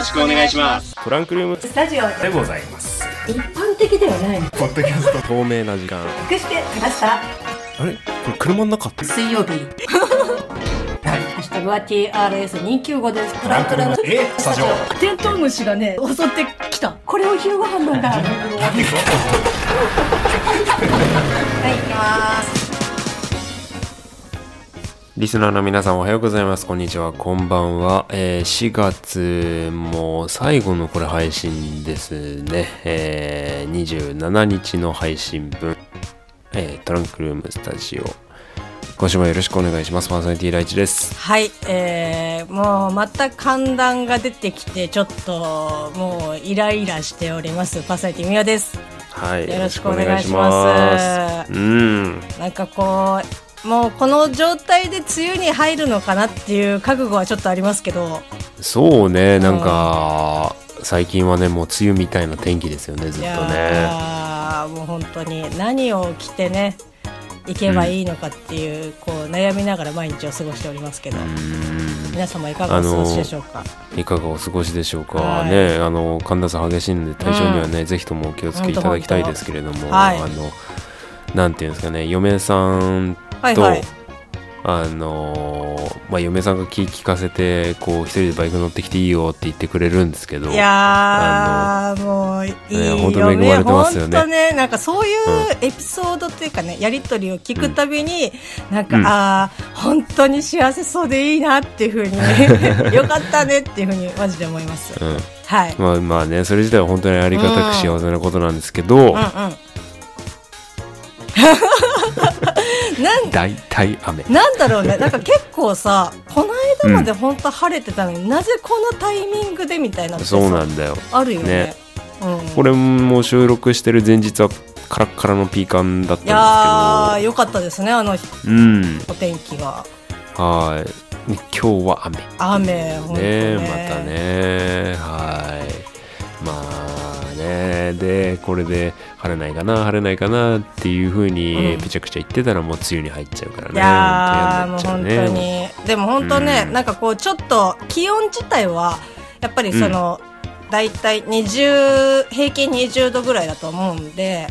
ろしくお願いします。トランクルーム。スタジオでございます。一般的ではないポッドキャスト。透明な時間。隠してきましたあれ？これ車の中って？水曜日。ハッシュタグは TRS295 です。トランクルーム。え？スタジオ。テントウムシがね襲ってきた。これを昼ご飯なんだ。はい行きますリスナーの皆さんおはようございます。こんにちは。こんばんは。えー4月も最後のこれ配信ですね。えー27日の配信分、えートランクルームスタジオ。今週もよろしくお願いします。パーソナリティ第一です。はい、えー、もうまた寒暖が出てきてちょっともうイライラしておりますパーソナリティみやですはい。よろしくお願いしますよろしくお願いしますうん。なんかこうもうこの状態で梅雨に入るのかなっていう覚悟はちょっとありますけど。そうね、なんか、最近はね、もう梅雨みたいな天気ですよね、ずっいとね。やーもう本当に何を着てね行けばいいのかっていう,、こう悩みながら毎日を過ごしておりますけど、うん。皆様いかがお過ごしでしょうか、いかがお過ごしでしょうか、はい。ねあの寒暖差激しいので体調にはね、ぜひともお気をつけいただきたいですけれども、はい。あのなんていうんですかね嫁さんと、はいはい。あのまあ、嫁さんが気聞かせてこう一人でバイク乗ってきていいよって言ってくれるんですけどいやーもういいよ。ね本当恵まれてますよね。本当ねなんかそういうエピソードっていうかね、やりとりを聞くたびに、なんか、うん。ああ本当に幸せそうでいいなっていうふうに よかったねっていうふうにマジで思います、うん。はい、まあまあねそれ自体は本当にありがたく幸せなことなんですけど、うんうんなん大体雨なんだろうね、なんか 結構さ、この間まで本当晴れてたのに、なぜこのタイミングでみたいなそうなんだよあるよね。ねうん、これも収録してる前日はカラッカラのピーカンだったんいやー、ですよかったですね、あのけどうんお天気が。はい。今日は雨。雨、ねね。また。ね。はい。で、これで晴れないかな、晴れないかなっていう風にうん。ぺちゃくちゃ言ってたらもう梅雨に入っちゃうからね。いやー、もう本本当に。でも本当ね、うん。なんかこう、ちょっと気温自体は、やっぱりその、だいたい20、平均20度ぐらいだと思うんで、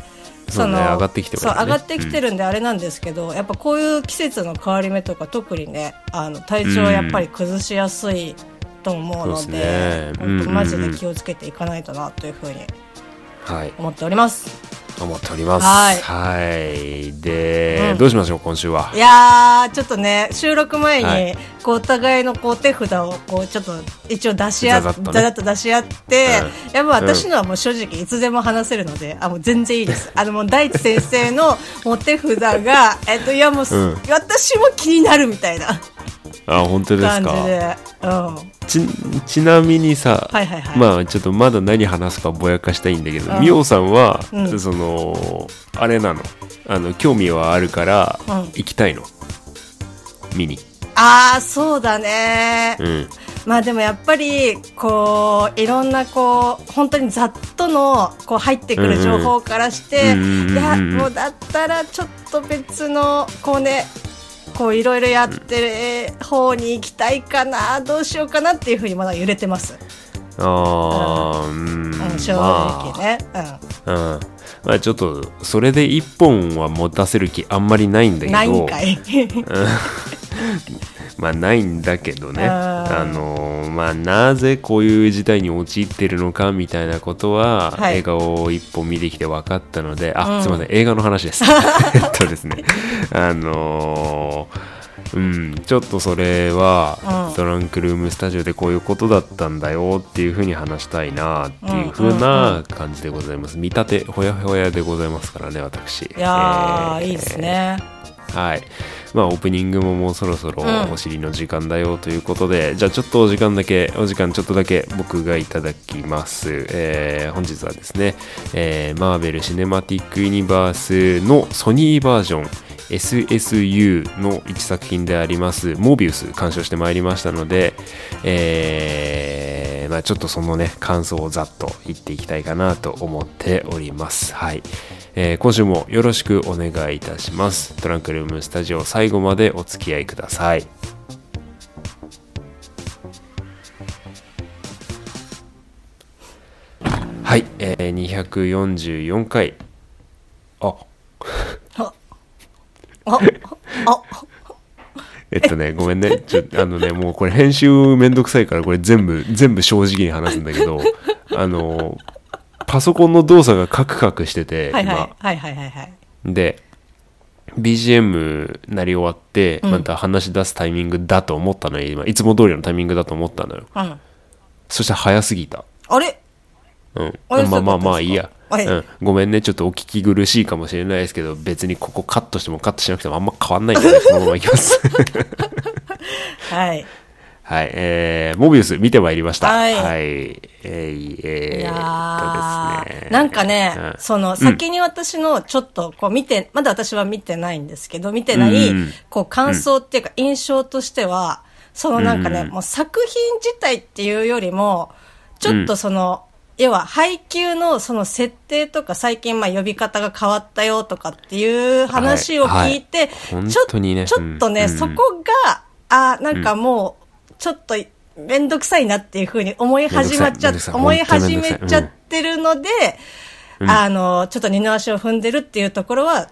そうね上がってきてね。上がってきてるんであれなんですけど、やっぱこういう季節の変わり目とか特にね、あの、体調はやっぱり崩しやすいと思うので、ですね。本当マジうんうんうん。で気をつけていかないとなというふうにはい。思っております。思っております。はいはい。で、うんどうしましょう、今週は？いやー、ちょっとね、収録前に、はいこう、お互いのこう、手札を、こう、ちょっと、一応出し合っ、ざざっとねざざっと出し合って、うんいや、もう私のはもう正直いつでも話せるので、あ、もう全然いいです。あの、もう大地先生の、もう手札が、えっと、いや、もう、うん私も気になるみたいなあ、本当です感じか。で、うん。ちちなみにさ、はいはいはい。まあちょっとまだ何話すかぼやかしたいんだけど、うん。みおさんは、うん。そのあれなの？あの興味はあるから、うん。行きたいの？見に。あー、そうだね。うん。まあでもやっぱりこういろんなこう本当にざっとのこう入ってくる情報からして、いやもうだったらちょっと別のこうねこういろいろやってる方に行きたいかなどうしようかなっていうふうにまだ揺れてます、あーうん。うん、正直ね、まあ、うん。まあちょっとそれで一本は持たせる気あんまりないんだうん、けど。ないんかいまあないんだけどね。ああのまあなぜこういう事態に陥ってるのかみたいなことは、はい。映画を一本見てきて分かったのであ、うん。すいません映画の話です。えっとですね。あのうん、ちょっとそれは、うん。トランクルームスタジオでこういうことだったんだよっていうふうに話したいなっていうふうな感じでございます。見立てほやほやでございますからね私。いやー、えー。いいですね。はい。まあ、オープニングももうそろそろうんお尻の時間だよということで、じゃあちょっとお時間だけ、お時間ちょっとだけ僕がいただきます。えー本日はですね、えーマーベル・シネマティック・ユニバースのソニーバージョン、SSU の一作品であります、モービウス鑑賞してまいりましたので、えーまあ、ちょっとそのね、感想をざっと言っていきたいかなと思っております。はい。えー今週もよろしくお願いいたします。トランクルームスタジオ最後までお付き合いください。はい、えー、244回ああああえっとねごめんねちょあのねもうこれ編集めんどくさいからこれ全部全部正直に話すんだけどあのパソコンの動作がカクカクしてて、はいはい。はいはいはいはい。今で BGM なり終わってまた話し出すタイミングだと思ったのよ今。いつも通りのタイミングだと思ったのよ。うん。そしたら早すぎた。あれ？うん、まあまあまあいいや、はいうん、ごめんねちょっとお聞き苦しいかもしれないですけど別にここカットしてもカットしなくてもあんま変わんないんでこのままいきます。はいはいえー、モビウス見てまいりました。はい。えー、えー、いやえーっとですね。なんかね、うん。その先に私のちょっとこう見て、まだ私は見てないんですけど、見てない、うんこう感想っていうか印象としては、そのなんかね、うんもう作品自体っていうよりも、ちょっとその、要は配給のその設定とか最近まあ呼び方が変わったよとかっていう話を聞いて、はい。ちょ本当にね。ちょっとね、うんそこが、あ、なんかもう、ちょっとめんどくさいなっていうふうに思い始まっちゃ思い始めちゃってるので、あの、ちょっと二の足を踏んでるっていうところは、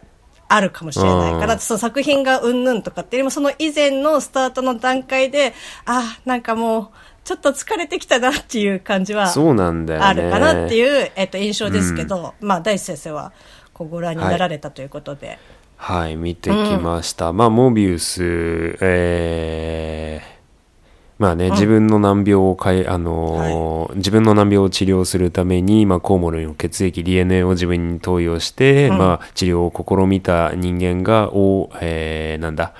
あるかもしれないから、うん。その作品がうんぬんとかっていうよりも、その以前のスタートの段階で、あ、なんかもう、ちょっと疲れてきたなっていう感じは、そうなんだよね。あるかなっていう、えっと、印象ですけど、まあ、大地先生は、こうご覧になられたということで。はい、見てきました。まあ、モービウス、えーまあね、自分の難病をかい、あのー自分の難病を治療するために、まあ、コウモリの血液 DNA を自分に投与して、まあ、治療を試みた人間が、お、えーなんだ、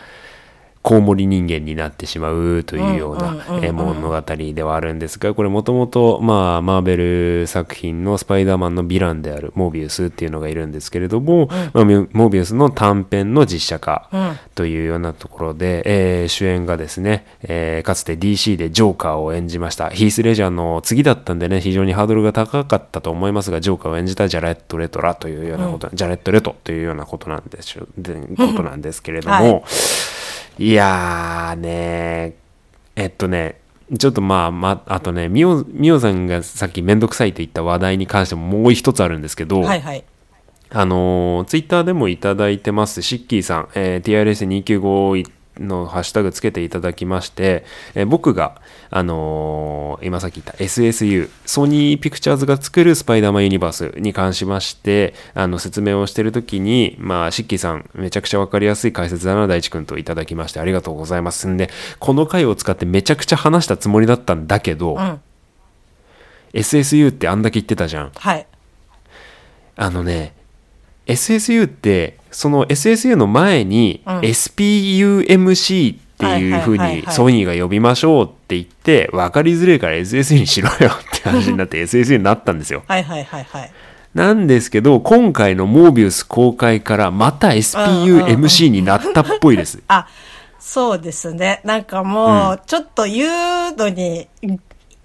コウモリ人間になってしまうというような物語ではあるんですがこれもともとまあマーベル作品のスパイダーマンのヴィランであるモービウスっていうのがいるんですけれども、まあ、モービウスの短編の実写化うん。というようなところで、えー主演がですね、えーかつて DC でジョーカーを演じました。ヒース・レジャーの次だったんでね非常にハードルが高かったと思いますがジョーカーを演じたジャレット・レトラというようなこと、ジャレット・レトというようなことなんでしょで ことなんですけれども、はいいやーねえっとねちょっとまあ、まあとね、みお、みおさんがさっきめんどくさいと言った話題に関してももう一つあるんですけど、はいはい。あのーツイッターでもいただいてます、シッキーさん、えー TRS295 のハッシュタグつけていただきまして、えー僕が、あのー今さっき言った SSU、ソニーピクチャーズが作るスパイダーマンユニバースに関しまして、あの、説明をしているときに、まあ、シッキーさん、めちゃくちゃわかりやすい解説だな、大地君といただきまして、ありがとうございます。んで、この回を使ってめちゃくちゃ話したつもりだったんだけど、うん。SSU ってあんだけ言ってたじゃん。はい。あのね、SSU って、その SSU の前に、うん SPUMC っていう風にはいはいはいはいソニーが呼びましょうって言って、分かりづれえから SSU にしろよって 話になって SSU になったんですよ。はいはいはいはい。なんですけど、今回のモービウス公開からまた SPUMC になったっぽいです。あ、そうですね。なんかもう、ちょっと言うのに、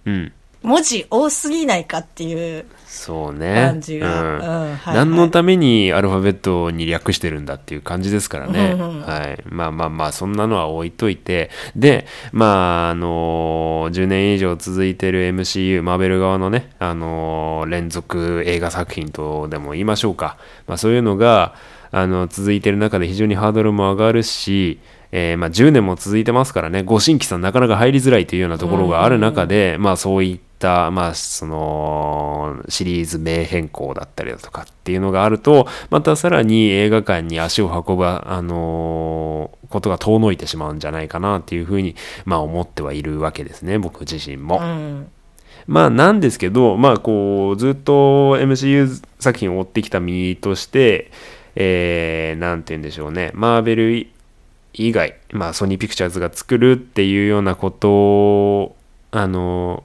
うん。文字多すぎないかっていう。そうね。感じが何のためにアルファベットに略してるんだっていう感じですからね。うんうんはい。まあまあまあ、そんなのは置いといて。で、まあ、あの10年以上続いてる MCU、マーベル側のね、あの連続映画作品とでも言いましょうか。まあそういうのが、あの、続いてる中で非常にハードルも上がるし、えーまあ、10年も続いてますからね、ご新規さんなかなか入りづらいというようなところがある中で、まあそういった、まあその、シリーズ名変更だったりだとかっていうのがあると、またさらに映画館に足を運ぶ、あのーことが遠のいてしまうんじゃないかなっていうふうに、まあ思ってはいるわけですね、僕自身も。うん。まあなんですけど、まあこう、ずっと MCU 作品を追ってきた身として、えー、なんて言うんでしょうね、マーベル以外、まあソニーピクチャーズが作るっていうようなことを、あの、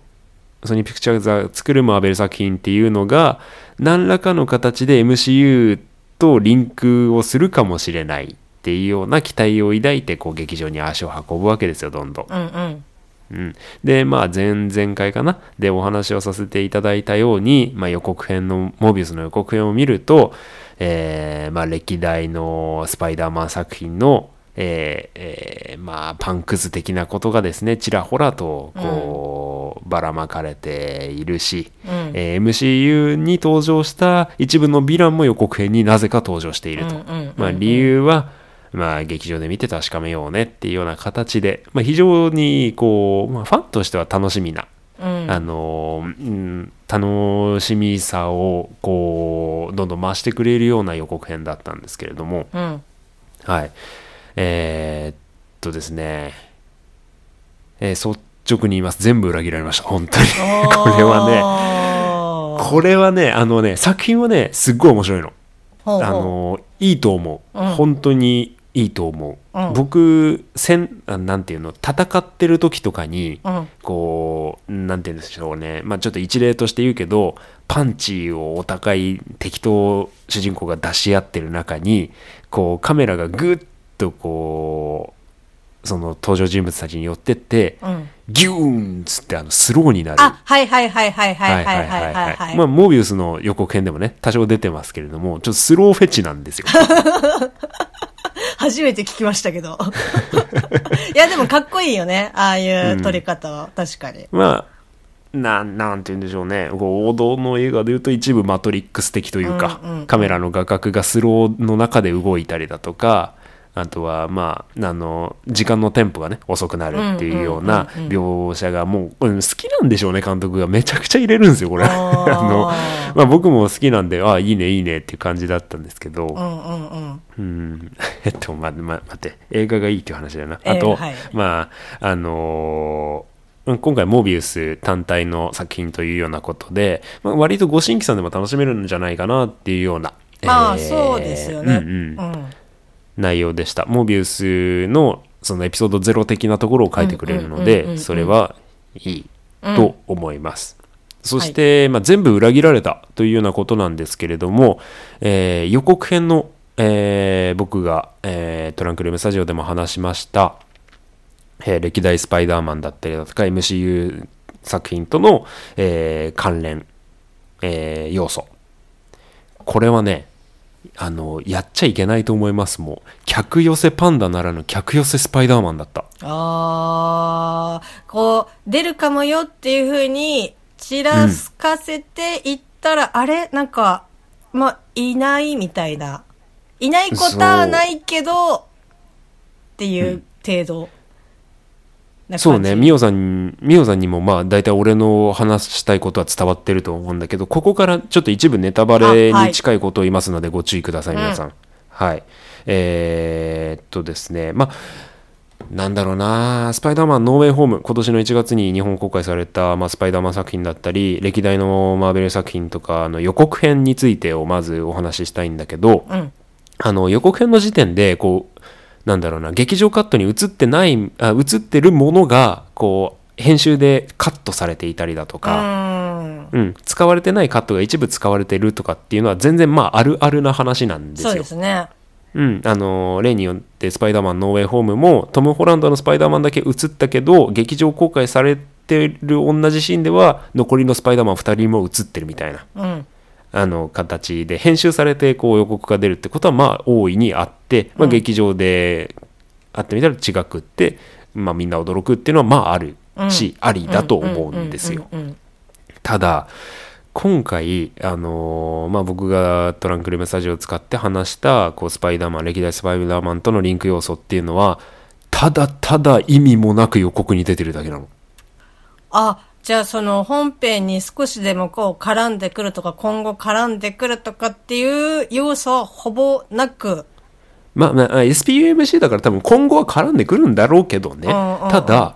ソニーピクチャーズが作るマーベル作品っていうのが、何らかの形で MCU とリンクをするかもしれないっていうような期待を抱いて、こう劇場に足を運ぶわけですよ、どんどん。うんうん。うん、でまあ前々回かなでお話をさせていただいたように、まあ、予告編のモービウスの予告編を見ると、えーまあ、歴代のスパイダーマン作品の、えーえーまあ、パンクズ的なことがですね、ちらほらと、こう、ばらまかれているし、えー MCU に登場した一部のヴィランも予告編になぜか登場していると。うんうんうんうんまあ、理由は、まあ、劇場で見て確かめようねっていうような形で、まあ、非常に、こう、まあ、ファンとしては楽しみな、うん。あのーうん、楽しみさをこうどんどん増してくれるような予告編だったんですけれども、うん。はい。えーっとですね、えー率直に言います。全部裏切られました。本当に。これはねねこれはねあのね作品はねすっごい面白いの。あのいいと思う、うん。本当にいいと思う、うん。僕せなんていうの戦ってる時とかに、うん。こうなんて言うんでしょうね。まあちょっと一例として言うけどパンチをお互い敵と主人公が出し合ってる中にこうカメラがぐっとこうその登場人物たちに寄ってって、うん。ギューンっつってあのスローになる。あはいはいはいはいはいはいはいはいはいまあ、モービウスの予告編でもね、多少出てますけれども、ちょっとスローフェチなんですよ。初めて聞きましたけど。いやでもかっこいいよね。ああいう撮り方は、確かに。まあ、なん、なんて言うんでしょうね。王道の映画で言うと一部マトリックス的というか、うんうんうん。カメラの画角がスローの中で動いたりだとか、あとは、まあ、あの、時間のテンポがね、遅くなるっていうような描写がもう、うん好きなんでしょうね、監督が。めちゃくちゃ入れるんですよ、これ。あ の、まあ僕も好きなんで、ああ、いいね、いいねっていう感じだったんですけど、うんうんうん。うん、えっと、ま、ま、待って、映画がいいっていう話だよな。あと、はい。まあ、あのーうん今回、モービウス単体の作品というようなことで、まあ、割とご新規さんでも楽しめるんじゃないかなっていうような、まあ、えーそうですよね。うんうん。うん内容でした。モービウスのそのエピソードゼロ的なところを書いてくれるので、うんそれはいいと思います。そして、まあ、全部裏切られたというようなことなんですけれども、えー予告編の、えー僕が、えートランクルームスタジオでも話しました、えー歴代スパイダーマンだったりだとか MCU 作品との、えー関連、えー要素これはねあのやっちゃいけないと思いますもう客寄せパンダならぬ客寄せスパイダーマンだった。ああ、こう、出るかもよっていう風に、ちらつかせていったら、あれ？なんか、まあ、いないみたいな。いないことはないけど、っていう程度な感じ。そうね、ミオさんに、ミオさんにもまあ大体俺の話したいことは伝わってると思うんだけど、ここからちょっと一部ネタバレに近いことを言いますのでご注意ください、皆さん。はい。えーっとですね、まあ、なんだろうなスパイダーマンノーウェイホーム、今年の1月に日本公開された、まあ、スパイダーマン作品だったり、歴代のマーベル作品とかの予告編についてをまずお話ししたいんだけど、うん。あの予告編の時点でこうなんだろうな劇場カットに映ってないあ映ってるものがこう編集でカットされていたりだとうか、ん。うん使われてないカットが一部使われてるとかっていうのは全然まああるあるな話なんですよ。そうですね。うん、あの例によってスパイダーマンノーウェイホームもトム・ホランドのスパイダーマンだけ映ったけど劇場公開されてる同じシーンでは残りのスパイダーマン2人も映ってるみたいなうん。あの形で編集されてこう予告が出るってことはまあ大いにあって、まあ、うん劇場で会ってみたら違くって、まあ、みんな驚くっていうのはまああるし、ありだと思うんですよ。ただ今回、あのーまあ、僕がトランクルームスタジオを使って話したこうスパイダーマン歴代スパイダーマンとのリンク要素っていうのはただただ意味もなく予告に出てるだけなの。あ、じゃあその本編に少しでもこう絡んでくるとか今後絡んでくるとかっていう要素はほぼなく、まあ、まあ、SPUMC だから多分今後は絡んでくるんだろうけどね。うんうんうんただ、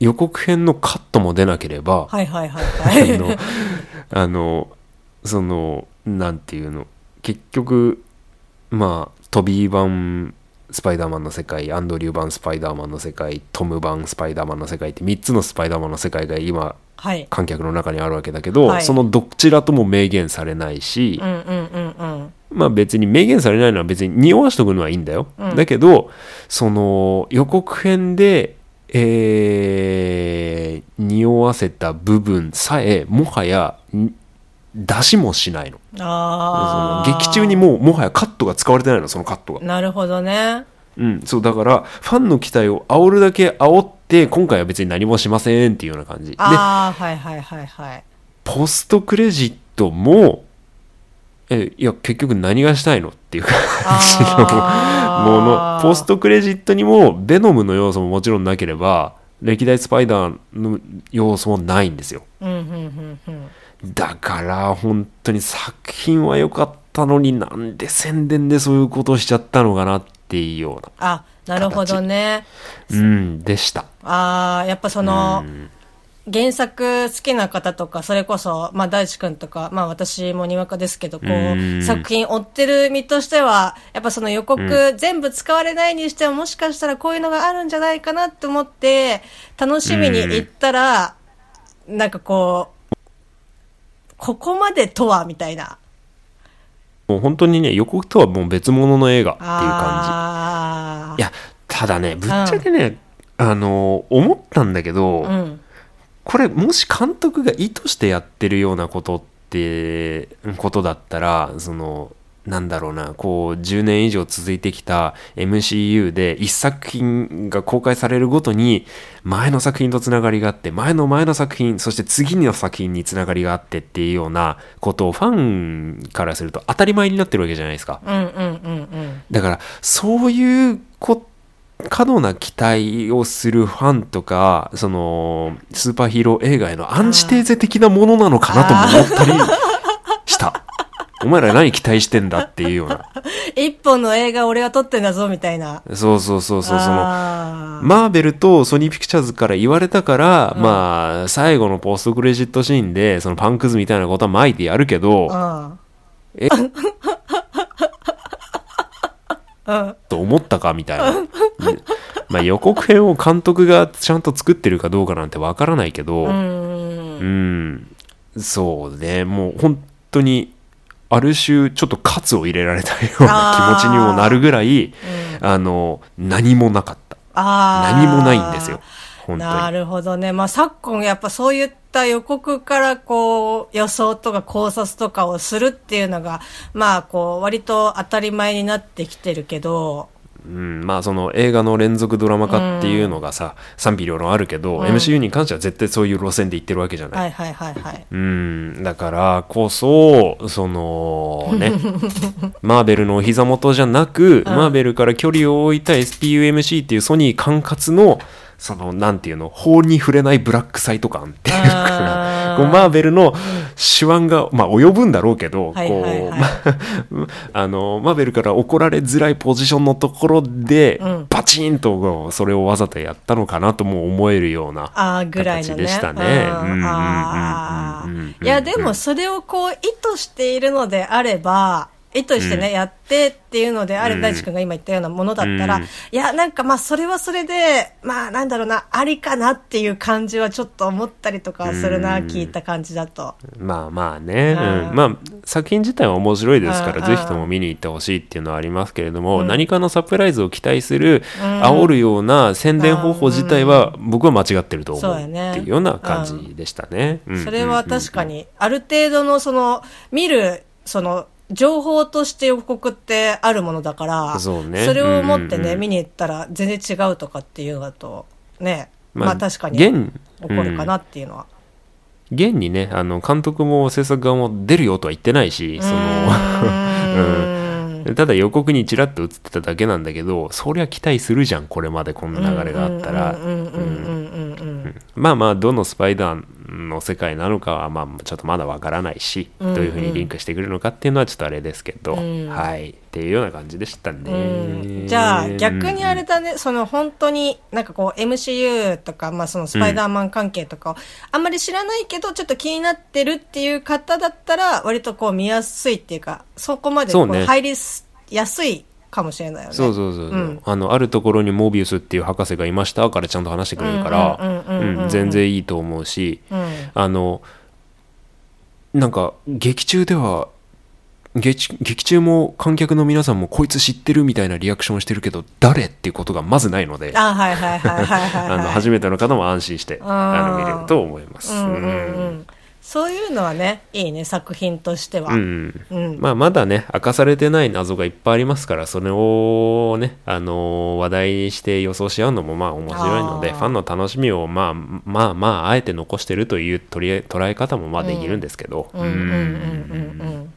予告編のカットも出なければ、はいはいはいはい。あの、あの、その、なんていうの、結局、まあ、トビー版スパイダーマンの世界、アンドリュー版スパイダーマンの世界、トム版スパイダーマンの世界って3つのスパイダーマンの世界が今、はい。観客の中にあるわけだけど、はいそのどちらとも明言されないし、うんうんうんうん。まあ別に明言されないのは別に匂わしとくのはいいんだよ。うんだけど、その予告編で、えー、匂わせた部分さえもはやん出しもしないの。ああ。その劇中にもうもはやカットが使われてないの、そのカットが。なるほどね。うん、そうだからファンの期待を煽るだけ煽って今回は別に何もしませんっていうような感じでああ、はいはいはいはい。ポストクレジットもえいや結局何がしたいのっていう感じのものポストクレジットにもベノムの要素ももちろんなければ歴代スパイダーの要素もないんですようん、うん、うん、うん。だから本当に作品は良かったのになんで宣伝でそういうことをしちゃったのかなっていうようあ、なるほどね。なうんでした。ああ、やっぱその、うん。原作好きな方とか、それこそ、まあ、大地君とか、まあ、私もにわかですけど、こうん。う、作品追ってる身としては、やっぱその予告、全部使われないにしても、もしかしたらこういうのがあるんじゃないかなって思って、楽しみに行ったら、なんかこう、ここまでとは、みたいな。もう本当にね予告とはもう別物の映画っていう感あじいやただねぶっちゃけね、あの思ったんだけど、あ。うん。これもし監督が意図してやってるようなことってことだったらそのなんだろうなこう10年以上続いてきた MCU で1作品が公開されるごとに前の作品とつながりがあって前の前の作品そして次の作品につながりがあってっていうようなことをファンからすると当たり前になってるわけじゃないですか。うんうんうんうん。だからそういうこ過度な期待をするファンとかそのスーパーヒーロー映画へのアンチテーゼ的なものなのかなとも思ったりした。お前ら何期待してんだっていうような。一本の映画俺は撮ってんだぞ、みたいな。そうそうそうそう、その、マーベルとソニーピクチャーズから言われたから、まあ、最後のポストクレジットシーンで、そのパンクズみたいなことは巻いてやるけど、うん。え？うん。と思ったかみたいな。ねまあ予告編を監督がちゃんと作ってるかどうかなんてわからないけど、う。うんん、そうね、もう本当に、ある種、ちょっと喝を入れられたような気持ちにもなるぐらい、あの、何もなかった。何もないんですよ。本な。るほどね。まあ、昨今やっぱそういった予告からこう、予想とか考察とかをするっていうのが、まあ、こう、割と当たり前になってきてるけど、うん、まあその映画の連続ドラマ化っていうのがさ、賛否両論あるけど、MCU に関しては絶対そういう路線で行ってるわけじゃない。はいはいはいはい。うん、だからこそ、そのね、マーベルのお膝元じゃなく、マーベルから距離を置いた SPUMC っていうソニー管轄の、その、なんていうの、法に触れないブラックサイト感っていうのかこうマーベルの手腕が、まあ及ぶんだろうけど、はいはいはい。こう、まあ の、マーベルから怒られづらいポジションのところで、うん。バチンとそれをわざとやったのかなとも思えるような。ああ、ぐらいのね。形でしたね。いや、でもそれをこう、意図しているのであれば、意図してね、やってっていうのであれば、大地君が今言ったようなものだったら、うん。いや、なんかまあ、それはそれで、まあ、なんだろうな、ありかなっていう感じはちょっと思ったりとかするな、うん。聞いた感じだと。まあまあね、ううん。んまあ作品自体は面白いですから、うん。ぜひとも見に行ってほしいっていうのはありますけれども、うん。何かのサプライズを期待する、うん。煽るような宣伝方法自体は僕は間違ってると思うっていうような感じでしたね。うん。それは確かに、ある程度のその、見る、その、情報として予告ってあるものだから、そうね。れを持ってね、うんうんうん。見に行ったら全然違うとかっていうのだと、ね、まあまあ確かに現起こるかなっていうのは。現にねあの監督も制作側も出るよとは言ってないしその うーん。ただ予告にちらっと映ってただけなんだけどそりゃ期待するじゃんこれまでこんな流れがあったらうん。うんうんうんうんうんまあまあどのスパイダーの世界なのかはまあちょっとまだわからないし、うんうん。どういうふうにリンクしてくるのかっていうのはちょっとあれですけど、うん。はい。っていうような感じでしたね、うん。じゃあ逆にあれだね、その本当になんかこう MCU とか、まあそのスパイダーマン関係とかをあんまり知らないけどちょっと気になってるっていう方だったら割とこう見やすいっていうか、そこまでこう入りやすいかもしれないよね。そうそうそうそう、うんあのあるところにモービウスっていう博士がいましたからちゃんと話してくれるからうんうんうんうんうんうん全然いいと思うしうん。あのなんか劇中では劇劇中も観客の皆さんもこいつ知ってるみたいなリアクションをしてるけど誰っていうことがまずないのであ、はいはいはいはいはい、はい。あの初めての方も安心してあの見れると思います。うんうんうん。そういうのはね、いいね、作品としては。うん。うん。まあ、まだね明かされてない謎がいっぱいありますからそれをね、あのー話題にして予想し合うのもまあ面白いのでファンの楽しみをまあまあまああえて残してるという取り捉え方もまあできるんですけど、うんうんうんうんうん。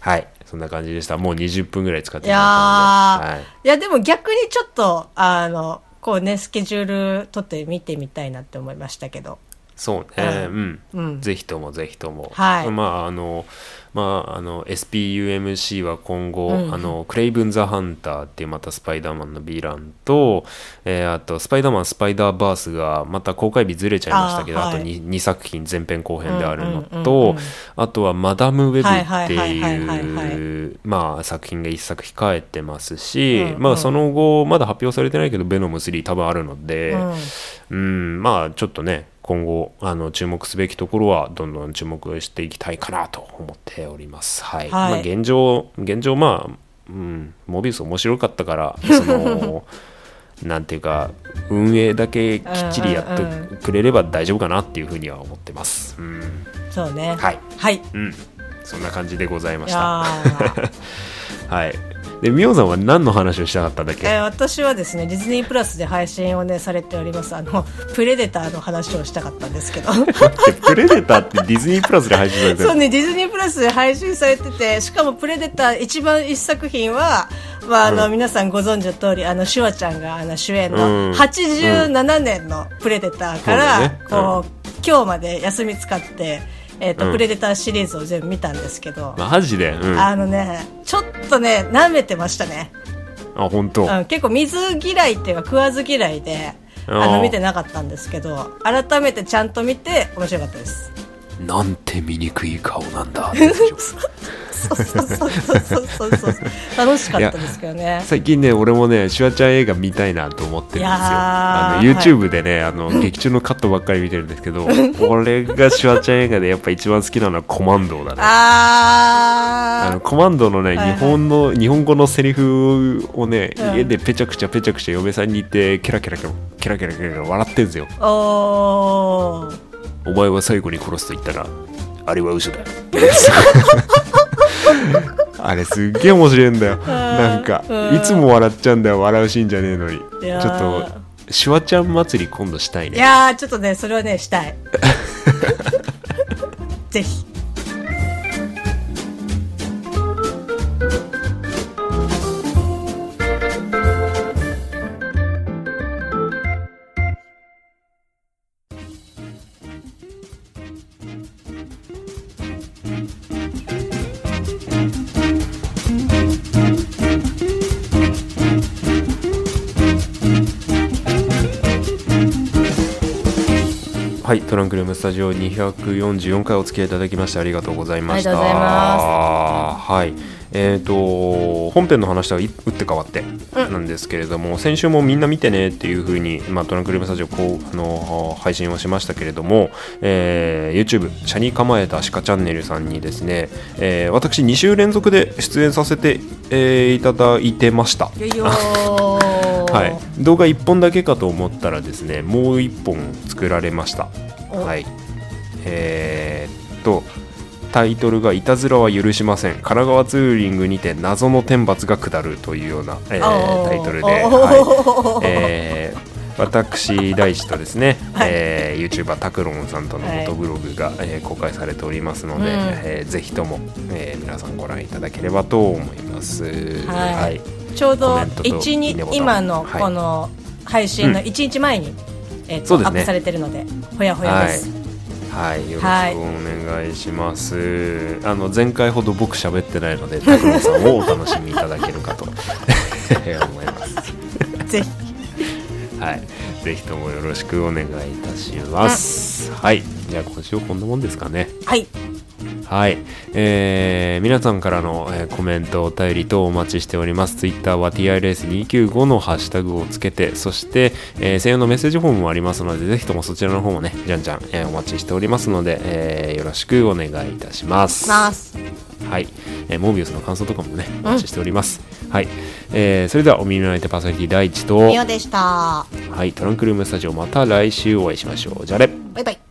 はい。そんな感じでした。もう20分ぐらい使っていやしまったので、はい、いや、でも逆にちょっと、あの、こうね、スケジュール取って見てみたいなって思いましたけど。そうね、うん、うん。ぜひともぜひとも、はい。まああのまああの SPUMC は今後、うんあのクレイブン・ザ・ハンターっていうまたスパイダーマンのヴィランと、えーあとスパイダーマン・スパイダーバースがまた公開日ずれちゃいましたけどあ,、はい。2, 2作品前編後編であるのうんうんうんとうん。あとはマダム・ウェブっていうまあ作品が1作控えてますし、うんうん。まあその後まだ発表されてないけどベノム3多分あるので、うん。うん、まあちょっとね今後あの注目すべきところはどんどん注目していきたいかなと思っております。はい。はいまあ現状現状まあうんモビウス面白かったから そのなんていうか運営だけきっちりやってくれれば大丈夫かなっていうふうには思ってます。うん、そうね。はい。はい。うん。そんな感じでございまいした。はい。で、みおさんは何の話をしたかったんだっけ、えー私はですね、ディズニープラスで配信をね、されております、あの、プレデターの話をしたかったんですけど。プレデターってディズニープラスで配信されてるそうね、ディズニープラスで配信されてて、しかもプレデター一番一作品は、まあ、あの、皆さんご存知の通り、あの、シュワちゃんが、あの、主演うん。の87年のプレデターから、そうだね。うん。こう、今日まで休み使って、えっ、と、うんプレデターシリーズを全部見たんですけど、マジで？うん。あ、あのね、ちょっとね、舐めてましたね。本当？うん、結構水嫌いっていうか食わず嫌いで、ああーの、見てなかったんですけど、改めてちゃんと見て面白かったです。なんて醜い顔なんだ。そうそうそうそう。楽しかったですけどね。最近ね、俺もね、シュワちゃん映画見たいなと思ってるんですよ。あの YouTube でね、あの劇中のカットばっかり見てるんですけど、俺がシュワちゃん映画でやっぱ一番好きなのはコマンドだね。あのコマンドのね、はい日本の日本語のセリフをね、うん家でペチャクチャペチャクチャ嫁さんに言ってケラケラケラケラケラケラ笑ってんですよ。お。お前は最後に殺すと言ったら、あれは嘘だ。あれすっげえ面白いんだよ。なんか、うんいつも笑っちゃうんだよ、笑うシーンじゃねえのに。ちょっと、シュワちゃん祭り今度したいね。いやー、ちょっとね、それはね、したい。ぜひ。ランクルームスタジオ244回お付き合いいただきましてありがとうございました。はい。えっ、と、本編の話とは打って変わってなんですけれども、先週もみんな見てねっていうふうに、まあ、トランクルームスタジオこうあの配信をしましたけれども、えー YouTube、車に構えた鹿チャンネルさんにですね、えー私2週連続で出演させて、えーいただいてました。はい、動画1本だけかと思ったらですねもう1本作られましたおはい。えーっとタイトルが「いたずらは許しません。神奈川ツーリングにて謎の天罰が下る」というような、えータイトルで、はい。えー私大志とですね、はい。えー、YouTuber タクロンさんとのフォトブログが、えー公開されておりますので、うん。えーぜひとも、えー皆さんご覧いただければと思います。はい。ちょうどコメントと1にいいね今のはい。この配信のうん。1日前に、えーとそうですね。アップされてるのでほやほやです、はい、よろしくはいお願いします。あの前回ほど僕喋ってないので、拓郎さんをお楽しみいただけるかと。思います。ぜひ。はい、ぜひともよろしくお願いいたします。はい、じゃあ今週はこんなもんですかね。はいはい、えー皆さんからの、えーコメント、お便り等お待ちしております。ツイッターは TRS295 のハッシュタグをつけて、そして、えー専用のメッセージフォームもありますので、ぜひともそちらの方もね、じゃんじゃん、えーお待ちしておりますので、えーよろしくお願いいたします。ますはい、えーモービウスの感想とかもね、お待ちしております。はい、えーそれではお耳の相手パーソナリティ第一と、みおでしたはい、トランクルームスタジオまた来週お会いしましょう。じゃあね。バイバイ